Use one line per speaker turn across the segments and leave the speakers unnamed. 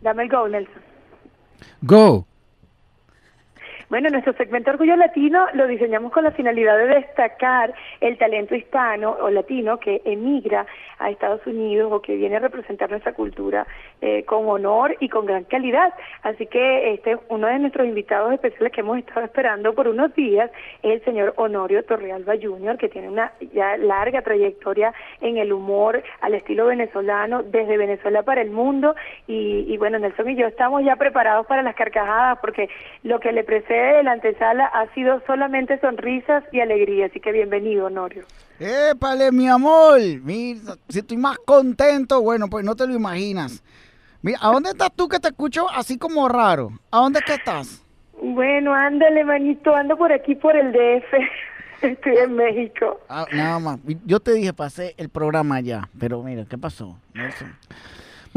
Dame el go, Nelson.
Go.
Bueno, nuestro segmento Orgullo Latino lo diseñamos con la finalidad de destacar el talento hispano o latino que emigra a Estados Unidos o que viene a representar nuestra cultura eh, con honor y con gran calidad. Así que este uno de nuestros invitados especiales que hemos estado esperando por unos días es el señor Honorio Torrealba Jr., que tiene una ya larga trayectoria en el humor al estilo venezolano, desde Venezuela para el mundo. Y, y bueno, Nelson y yo estamos ya preparados para las carcajadas porque lo que le precede de la antesala ha sido solamente sonrisas y alegría, así que bienvenido, Honorio.
¡Épale, mi amor! Mira, si estoy más contento, bueno, pues no te lo imaginas. Mira, ¿a dónde estás tú que te escucho así como raro? ¿A dónde es que estás?
Bueno, ándale, manito, ando por aquí por el DF. Estoy en México.
Ah, nada más. Yo te dije, pasé el programa ya, pero mira, ¿qué pasó? Nelson?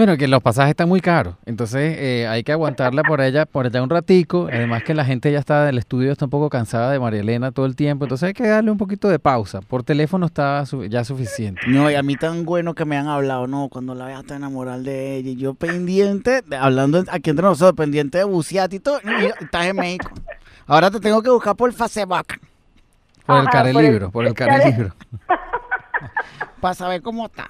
Bueno, que los pasajes están muy caros, entonces eh, hay que aguantarla por ella, por allá un ratico. Además que la gente ya está del estudio, está un poco cansada de María Elena todo el tiempo, entonces hay que darle un poquito de pausa. Por teléfono está ya suficiente.
No, y a mí tan bueno que me han hablado, no, cuando la veas tan enamorada de ella, y yo pendiente, hablando aquí entre nosotros, pendiente de bucear y todo, y estás en México. Ahora te tengo que buscar por Facebook.
Por el carelibro, por el carelibro.
Para saber cómo está.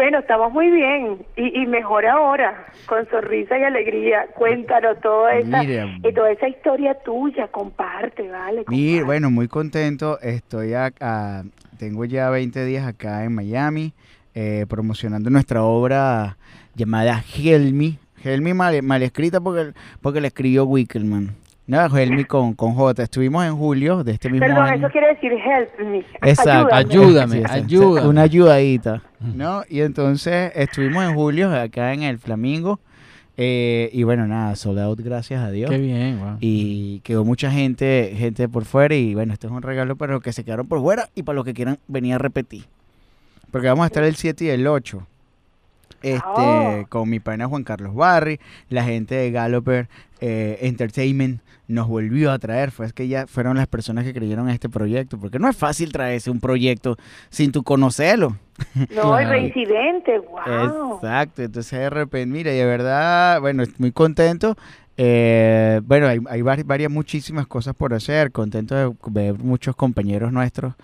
Bueno, estamos muy bien y, mejor ahora, con sonrisa y alegría. Cuéntanos toda esa, y toda esa historia tuya, comparte, ¿vale?
Mira, bueno, muy contento. Estoy acá, tengo ya 20 días acá en Miami eh, promocionando nuestra obra llamada Helmi. Helmi mal, mal escrita porque, porque la escribió Wickelman. No, Helmi con, con J. Estuvimos en julio de este mismo
Perdón,
año.
eso quiere decir help me.
Exacto.
Ayúdame, ayúdame.
Una ayudadita, ¿no? Y entonces estuvimos en julio acá en el Flamingo. Eh, y bueno, nada, sold out, gracias a Dios.
Qué bien, wow.
Y quedó mucha gente, gente por fuera. Y bueno, este es un regalo para los que se quedaron por fuera y para los que quieran venir a repetir. Porque vamos a estar el 7 y el 8 este,
Oh.
con mi pana Juan Carlos Barry, la gente de Galloper eh, Entertainment nos volvió a traer, fue es que ya fueron las personas que creyeron en este proyecto, porque no es fácil traerse un proyecto sin tu conocerlo.
No, el
Claro.
reincidente, wow.
Exacto, entonces de repente, mira, y de verdad, bueno, estoy muy contento. Eh, bueno, hay, hay vari- varias, muchísimas cosas por hacer, contento de ver muchos compañeros nuestros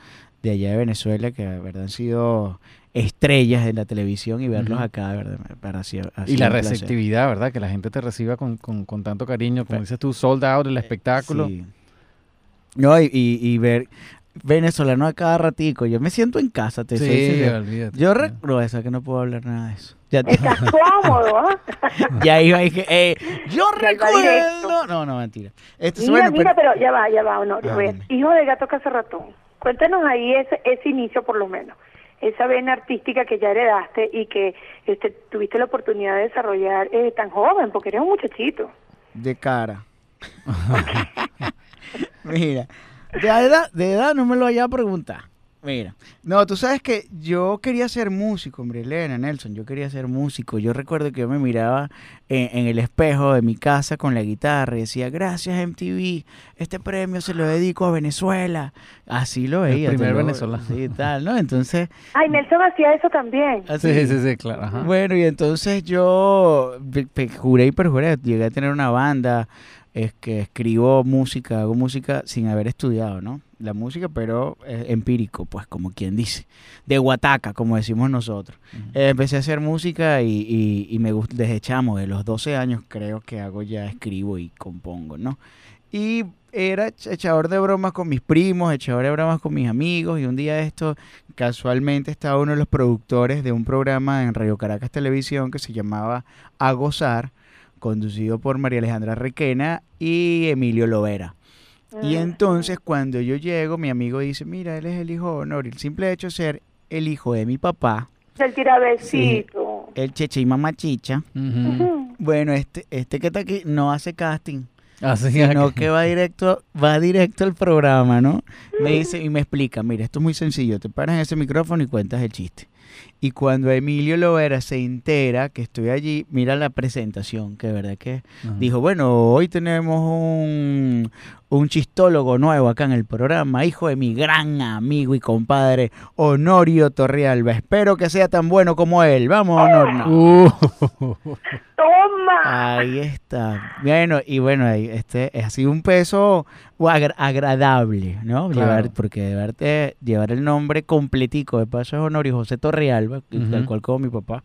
de allá de Venezuela que de verdad han sido estrellas de la televisión y verlos acá, verdad, parece ha
Y la
placer.
receptividad, ¿verdad? Que la gente te reciba con, con, con tanto cariño, como dices tú, sold out el espectáculo.
Sí. No, y, y, y ver venezolano a cada ratico, yo me siento en casa, te
Sí.
Yo re- no, eso que no puedo hablar nada de eso. Ya, te-
Estás cómodo, ¿ah?
ya iba y dije, eh, yo recuerdo. No, no, mentira. Esto es
Mira,
bueno,
mira,
pero-
pero ya va, ya va, Honorio.
Ah,
hijo de gato ratón. Cuéntanos ahí ese, ese inicio por lo menos. Esa vena artística que ya heredaste y que este, tuviste la oportunidad de desarrollar eh, tan joven, porque eres un muchachito.
de cara. Mira, de edad, de edad no me lo vaya a preguntar. Mira, no, tú sabes que yo quería ser músico, hombre, Elena, Nelson, yo quería ser músico. Yo recuerdo que yo me miraba en, en el espejo de mi casa con la guitarra y decía, gracias MTV, este premio se lo dedico a Venezuela. Así lo
El
veía. te
primer
lo-
venezolano.
Sí, tal, ¿no? Entonces,
Ay, Nelson hacía eso también.
así.
Sí, sí, sí, claro. ajá.
Bueno, y entonces yo juré y perjuré, llegué a tener una banda, es que escribo música, hago música sin haber estudiado, ¿no? La música, pero eh, empírico, pues como quien dice, de guataca, como decimos nosotros. Eh, empecé a hacer música y, y, y me gusta, desde chamo, de los 12 años creo que hago ya, escribo y compongo, ¿no? Y era ech- echador de bromas con mis primos, echador de bromas con mis amigos. Y un día de esto, casualmente estaba uno de los productores de un programa en Radio Caracas Televisión que se llamaba A Gozar, conducido por María Alejandra Requena y Emilio Lovera. Y
Mm.
entonces cuando yo llego, mi amigo dice, mira, él es el hijo de Honor. El simple hecho de ser el hijo de mi papá,
El tirabecito.
el cheche y mamá chicha. Bueno, este, este que está aquí no hace casting.
Así
sino
que-
que va directo, va directo al programa, ¿no? Me dice y me explica, mira, esto es muy sencillo, te paras en ese micrófono y cuentas el chiste. Y cuando Emilio Lovera se entera que estoy allí, mira la presentación, que verdad que
Ajá.
dijo, bueno, hoy tenemos un, un chistólogo nuevo acá en el programa, hijo de mi gran amigo y compadre Honorio Torrealba. Espero que sea tan bueno como él. Vamos, Honorio.
Uh,
¡Toma!
Ahí está. Bueno, y bueno, este ha sido un peso agra- agradable, ¿no?
Claro.
Llevar, porque de verte, llevar el nombre completico de paso es Honorio José Torrealba, que- tal
Ujú.
cual como mi papá.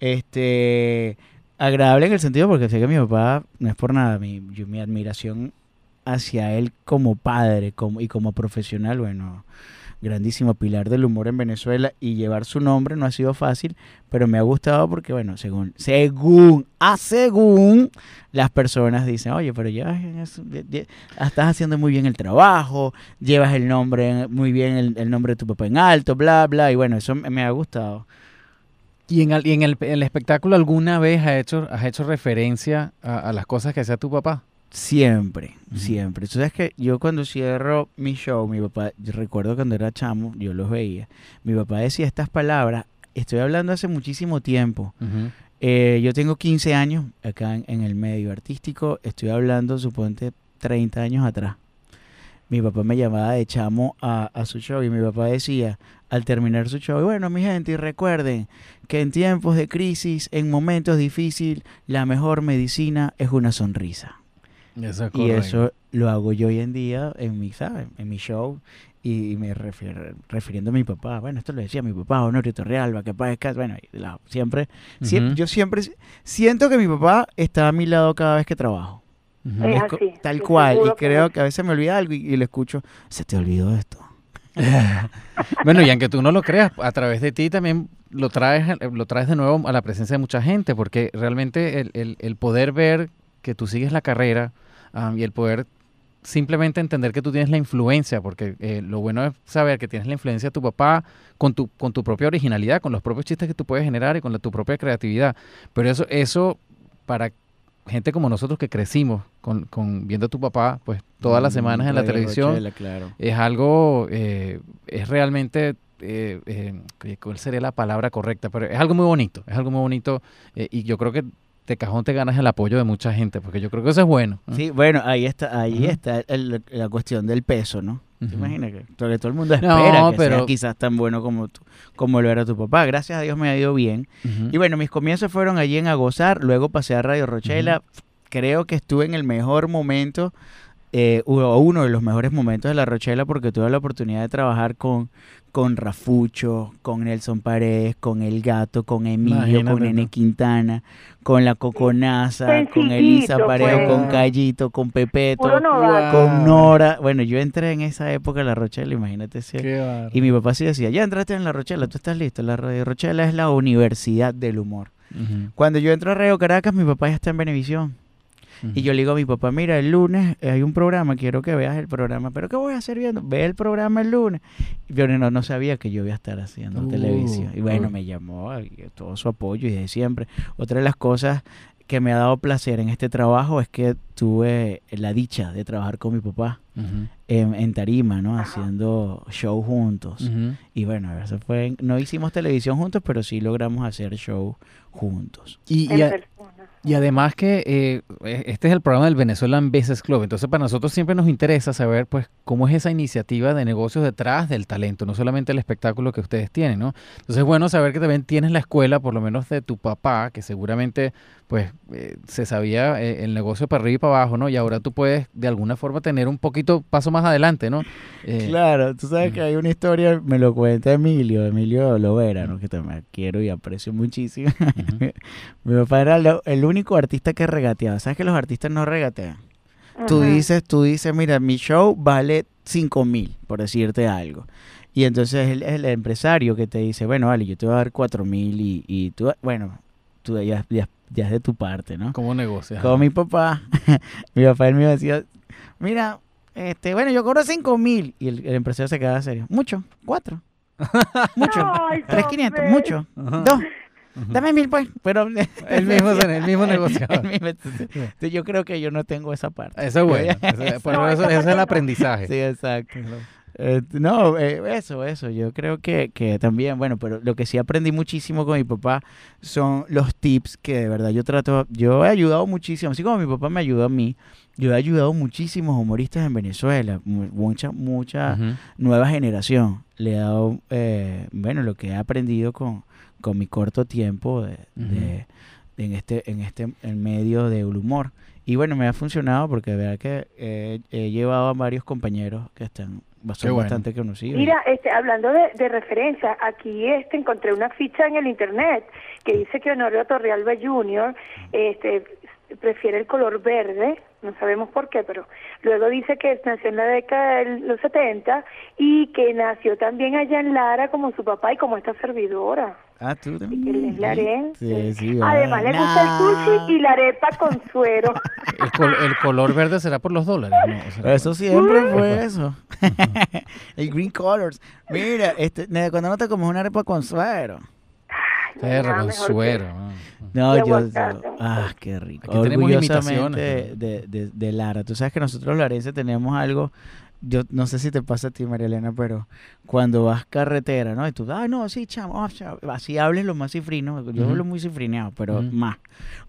Este agradable en el sentido porque sé que mi papá no es por nada, mi, yo- mi admiración hacia él como padre como, y como profesional, bueno, grandísimo pilar del humor en Venezuela y llevar su nombre no ha sido fácil, pero me ha gustado porque, bueno, según, según, a según las personas dicen, oye, pero ya estás haciendo muy bien el trabajo, llevas el nombre, muy bien el, nombre de tu papá en alto, bla, bla, y bueno, eso me, ha gustado.
¿Y en, el espectáculo alguna vez has hecho, has hecho referencia a, a las cosas que hacía tu papá?
Siempre, siempre. Tú sabes que yo cuando cierro mi show, mi papá, yo recuerdo cuando era chamo, yo los veía, mi papá decía estas palabras, estoy hablando hace muchísimo tiempo. Eh, yo tengo 15 años acá en, en el medio artístico, estoy hablando, suponte, 30 años atrás. Mi papá me llamaba de chamo a, a su show y mi papá decía, al terminar su show, bueno, mi gente, y recuerden que en tiempos de crisis, en momentos difíciles, la mejor medicina es una sonrisa.
Eso es
Y eso lo hago yo hoy en día en mi, ¿sabes? En mi show y me refier- refiriendo a mi papá. Bueno, esto lo decía mi papá, Honorio Torrealba, que descanse. Bueno, la- siempre, siem-
Ujú.
yo siempre siento que mi papá está a mi lado cada vez que trabajo.
Es así,
tal cual. Y
que
creo que a veces me olvida algo y, y le escucho, se te olvidó esto.
Bueno, y aunque tú no lo creas, a través de ti también lo traes, lo traes de nuevo a la presencia de mucha gente, porque realmente el, el- el poder ver que tú sigues la carrera am, y el poder simplemente entender que tú tienes la influencia, porque eh, lo bueno es saber que tienes la influencia de tu papá con tu, con tu propia originalidad, con los propios chistes que tú puedes generar y con la- tu propia creatividad. Pero eso, eso para gente como nosotros que crecimos con, con viendo a tu papá, pues todas las
Mm,
semanas en la televisión,
claro.
es algo, eh, es realmente, eh, eh, ¿cuál sería la palabra correcta? Pero es algo muy bonito, es algo muy bonito eh, y yo creo que de cajón te ganas el apoyo de mucha gente, porque yo creo que eso es bueno. ¿no?
Sí, bueno, ahí está, ahí está el- la cuestión del peso, ¿no? ¿Te imaginas que todo, que todo el mundo
No,
espera que sea
pero-
quizás tan bueno como tú, como lo era tu papá? Gracias a Dios me ha ido bien. Y bueno, mis comienzos fueron allí en Agozar, luego pasé a Radio Rochela. Creo que estuve en el mejor momento, eh, uno de los mejores momentos de La Rochela, porque tuve la oportunidad de trabajar con, con Rafucho, con Nelson Paredes, con El Gato, con Emilio, con Nene. Quintana, con La Coconaza, con Elisa Paredes,
pues.
con Callito, con Pepeto, con Nora. Bueno, yo entré en esa época en La Rochela, imagínate si...
Qué.
Y mi papá sí decía, ya entraste en La Rochela, tú estás listo. La Radio Rochela es la universidad del humor. Cuando yo entro a Radio Caracas, mi papá ya está en Benevisión. Y yo le digo a mi papá, mira, el lunes hay un programa, quiero que veas el programa. ¿Pero qué voy a hacer viendo? Ve el programa el lunes. Y yo no, no sabía que yo iba a estar haciendo
Uh,
televisión. Y bueno,
uh.
me llamó, y todo su apoyo y de siempre. Otra de las cosas que me ha dado placer en este trabajo es que tuve la dicha de trabajar con mi papá en, en Tarima, ¿no? Haciendo show juntos. Y bueno, eso fue, no hicimos televisión juntos, pero sí logramos hacer show juntos.
Y, y a-. Y además que eh, este es el programa del Venezuelan Business Club, entonces para nosotros siempre nos interesa saber pues cómo es esa iniciativa de negocios detrás del talento, no solamente el espectáculo que ustedes tienen, ¿no? Entonces es bueno saber que también tienes la escuela, por lo menos de tu papá, que seguramente pues eh, se sabía eh, el negocio para arriba y para abajo, ¿no? Y ahora tú puedes de alguna forma tener un poquito paso más adelante, ¿no? Eh,
Claro, tú sabes que hay una historia, me lo cuenta Emilio, Emilio Lovera, ¿no? que también quiero y aprecio muchísimo. Mi papá era lo- el único artista que regateaba. ¿Sabes que los artistas no regatean? Tú dices, tú dices, mira, mi show vale 5 mil, por decirte algo. Y entonces el, el empresario que te dice, bueno, vale, yo te voy a dar 4 mil y, y tú, bueno, tú ya, ya, ya es de tu parte, ¿no?
¿Cómo negocias?
Como mi papá, mi papá él me decía, mira, este, bueno, yo cobro 5 mil. Y el, el empresario se quedaba serio. Mucho, cuatro. Mucho. Tres quinientos, mucho.
Ajá.
Dos. Dame mil, pues. Pero
El mismo, el mismo negociador.
El mismo, entonces, entonces yo creo que yo no tengo esa parte.
Eso es bueno. Eso, por
No,
eso, es el aprendizaje.
Sí, exacto. Eh, no, eh, eso, eso. Yo creo que, que también, bueno, pero lo que sí aprendí muchísimo con mi papá son los tips que de verdad yo trato. Yo he ayudado muchísimo, así como mi papá me ayudó a mí. Yo he ayudado muchísimos humoristas en Venezuela, mu- mucha, mucha nueva generación. Le he dado, eh, bueno, lo que he aprendido con, con mi corto tiempo de, de- de en este, en este en medio del humor. Y bueno, me ha funcionado porque de verdad que he llevado a varios compañeros que están son
Qué bueno.
bastante conocidos.
Mira, este, hablando de, de referencia, aquí este encontré una ficha en el internet que dice que Honorio Torrealba Jr. este, prefiere el color verde, no sabemos por qué, pero luego dice que nació en la década de los 70 y que nació también allá en Lara como su papá y como esta servidora.
Ah, tú
que
también.
es larense.
Sí, sí,
Además le gusta el sushi y la arepa con suero.
El, col- el color verde será por los dólares. ¿no? Será
Eso
por-
siempre fue eso. el green colors. Mira, este, cuando no te comes una arepa con suero.
Perro, con
que-
suero. ¿no?
Yo, yo- ah, qué rico.
Aquí tenemos
Orgullosamente
imitaciones.
de, de, de Lara. Tú sabes que nosotros los larenses tenemos algo, yo no sé si te pasa a ti, María Elena, pero cuando vas carretera, ¿no? Y tú, ah, no, sí, chamo, chamo", así hables lo más cifrino. Yo hablo muy cifrineado, pero más.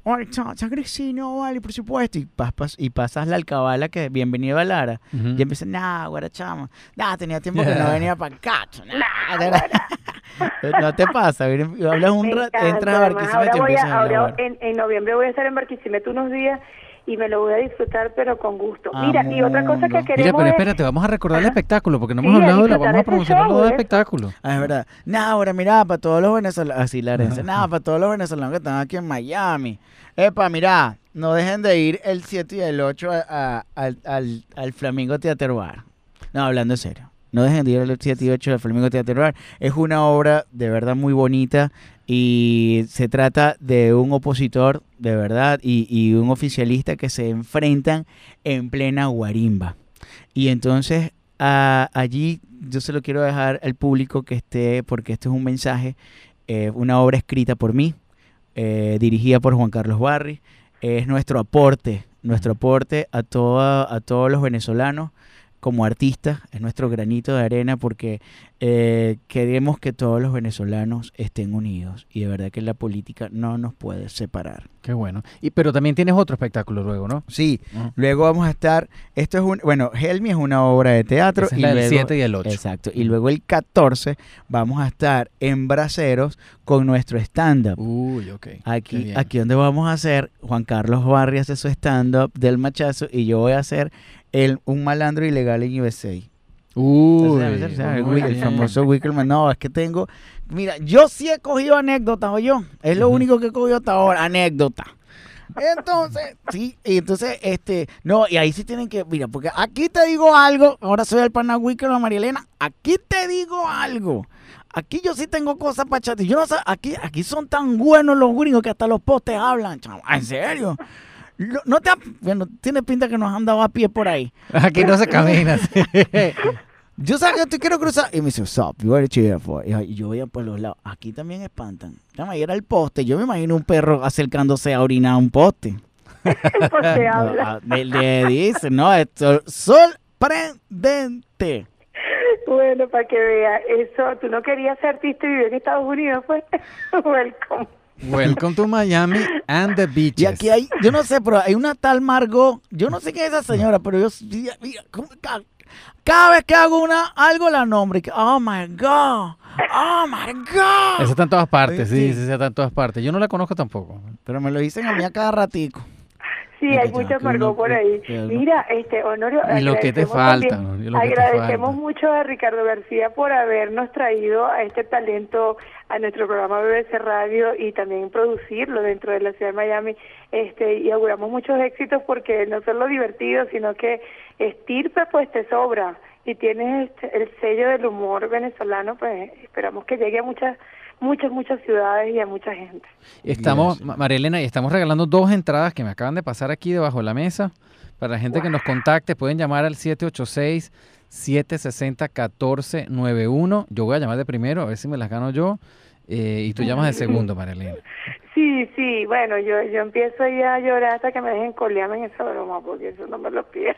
Ay, cha- chagrecino, vale, por supuesto. Y, pas- pas- y pasas la alcabala que bienvenido a Lara. Y empiezan, nah, güera chamo. Nah, tenía tiempo que no venía para acá. Nah, no te pasa, viene- hablas un rato, entras a Barquisimeto y
ahora voy a-
empiezas a
ahora
hablar.
en, en noviembre voy a estar en Barquisimeto unos días y me lo voy a disfrutar, pero con gusto. Mira, y otra cosa que queremos
Mira, pero
es-
espérate, vamos a recordar el espectáculo, porque no hemos hablado de la, vamos a promocionar
show,
los
¿eh?
espectáculos.
Ah, es verdad. Nah, ahora mira, para todos los venezolanos, así la herencia. Nah, para todos los venezolanos que están aquí en Miami. Epa, mira, no dejen de ir el 7 y el 8 a- a- al, al, al Flamingo Theater Bar. No, hablando en serio. No dejen de ir el 7 y 8 al Flamingo Theater Bar. Es una obra de verdad muy bonita y se trata de un opositor de verdad y, un oficialista que se enfrentan en plena guarimba. Y entonces allí yo se lo quiero dejar al público que esté, porque esto es un mensaje, eh, una obra escrita por mí, eh, dirigida por Juan Carlos Barri. Es nuestro aporte, nuestro aporte a, toda, a todos los venezolanos como artistas, es nuestro granito de arena porque eh, queremos que todos los venezolanos estén unidos y de verdad que la política no nos puede separar.
Qué bueno. Y, pero también tienes otro espectáculo luego, ¿no?
Sí, luego vamos a estar, esto es un, bueno, Helmi es una obra de teatro.
Esa es la del
luego-
7 y el 8.
Exacto, y luego el 14 vamos a estar en Braceros con nuestro stand-up.
Uy, ok.
Aquí, aquí donde vamos a hacer, Juan Carlos Barri hace su stand-up del machazo y yo voy a hacer el, un malandro ilegal en USA.
Uy.
El, famoso Wickerman. No, es que tengo. Mira, yo sí he cogido anécdotas, o yo. Es lo único que he cogido hasta ahora, anécdota. Entonces, sí, y entonces, este, no, y ahí sí tienen que, mira, porque aquí te digo algo, ahora soy el pana Wickerman, María Elena, aquí te digo algo. Aquí yo sí tengo cosas para echarte. Yo no sé, aquí, aquí son tan buenos los gringos que hasta los postes hablan, chavo. ¿En serio? No te ha- bueno, tiene pinta que nos han dado a pie por ahí.
Aquí no se camina.
Yo sabes que te quiero cruzar. Y me dice, stop, you are cheer for. Y yo veía por los lados. Aquí también espantan. Y era el poste. Yo me imagino un perro acercándose a orinar a un poste.
porque
No,
habla.
ah, le, le dice, no, esto sorprendente.
Bueno, para que vea, eso, tú no querías ser artista y vivir en Estados Unidos, pues, welcome.
Welcome to Miami and the beaches.
Y aquí hay, yo no sé, pero hay una tal Margot. Yo no sé quién es esa señora, pero yo, mira, mira, ¿cómo- ca- cada vez que hago una, algo la nombre. Oh my God. Oh my God.
Esa está en todas partes, sí,
Sí.
sí, está en todas partes. Yo no la conozco tampoco.
Pero me lo dicen a mí a cada ratico.
Sí, hay
que
Margot por ahí. Mira, este, Honorio,
Y lo que te
agradecemos
falta,
también-
Honorio, lo que te
agradecemos
falta.
mucho a Ricardo García por habernos traído a este talento a nuestro programa BBC Radio y también producirlo dentro de la ciudad de Miami. Este, y auguramos muchos éxitos porque no solo divertido, sino que estirpe pues te sobra y tienes este, el sello del humor venezolano, pues esperamos que llegue a muchas muchas muchas ciudades y a mucha gente.
Estamos,
Yes.
Ma- María Elena, y estamos regalando dos entradas que me acaban de pasar aquí debajo de la mesa. Para la gente que nos contacte, pueden llamar al 786-760-1491. Yo voy a llamar de primero, a ver si me las gano yo. eh, y tú llamas de segundo, María Elena.
Sí, sí, bueno, yo yo empiezo ya a llorar hasta que me dejen colearme en esa broma, porque eso no me lo pierdo.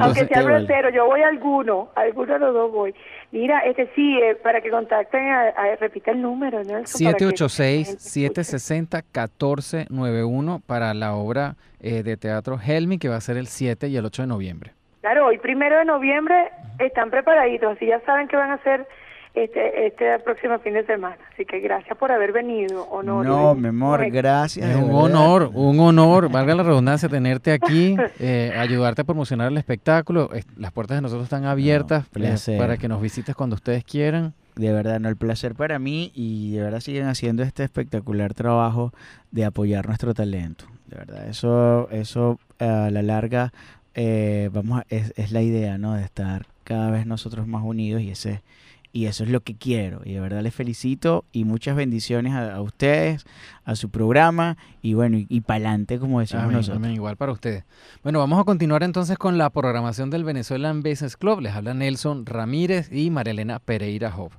Aunque sea
vale.
grosero, yo voy a alguno, a alguno de los dos voy. Mira, este sí, eh, para que contacten, a, a- repita el número, que-
786-760-1491 para la obra eh, de teatro Helmi que va a ser el 7 y el 8 de noviembre.
Claro, hoy primero de noviembre están preparaditos, así ya saben que van a hacer este este próximo fin de semana. Así que gracias por haber venido, honor.
No, mi amor, gracias.
Es un honor, un honor, valga la redundancia, tenerte aquí, eh, ayudarte a promocionar el espectáculo. Es- Las puertas de nosotros están abiertas eh,
placer.
para que nos visites cuando ustedes quieran.
De verdad, no, el placer para mí y de verdad siguen haciendo este espectacular trabajo de apoyar nuestro talento. De verdad, eso, eso a la larga eh, vamos a- es, es la idea, ¿no? De estar cada vez nosotros más unidos y ese y eso es lo que quiero. Y de verdad les felicito y muchas bendiciones a, a ustedes, a su programa y bueno, y, y pa'lante como decimos
Amén,
nosotros.
amén, igual para ustedes. Bueno, vamos a continuar entonces con la programación del Venezuelan Business Club. Les habla Nelson Ramírez y María Elena Pereira Job.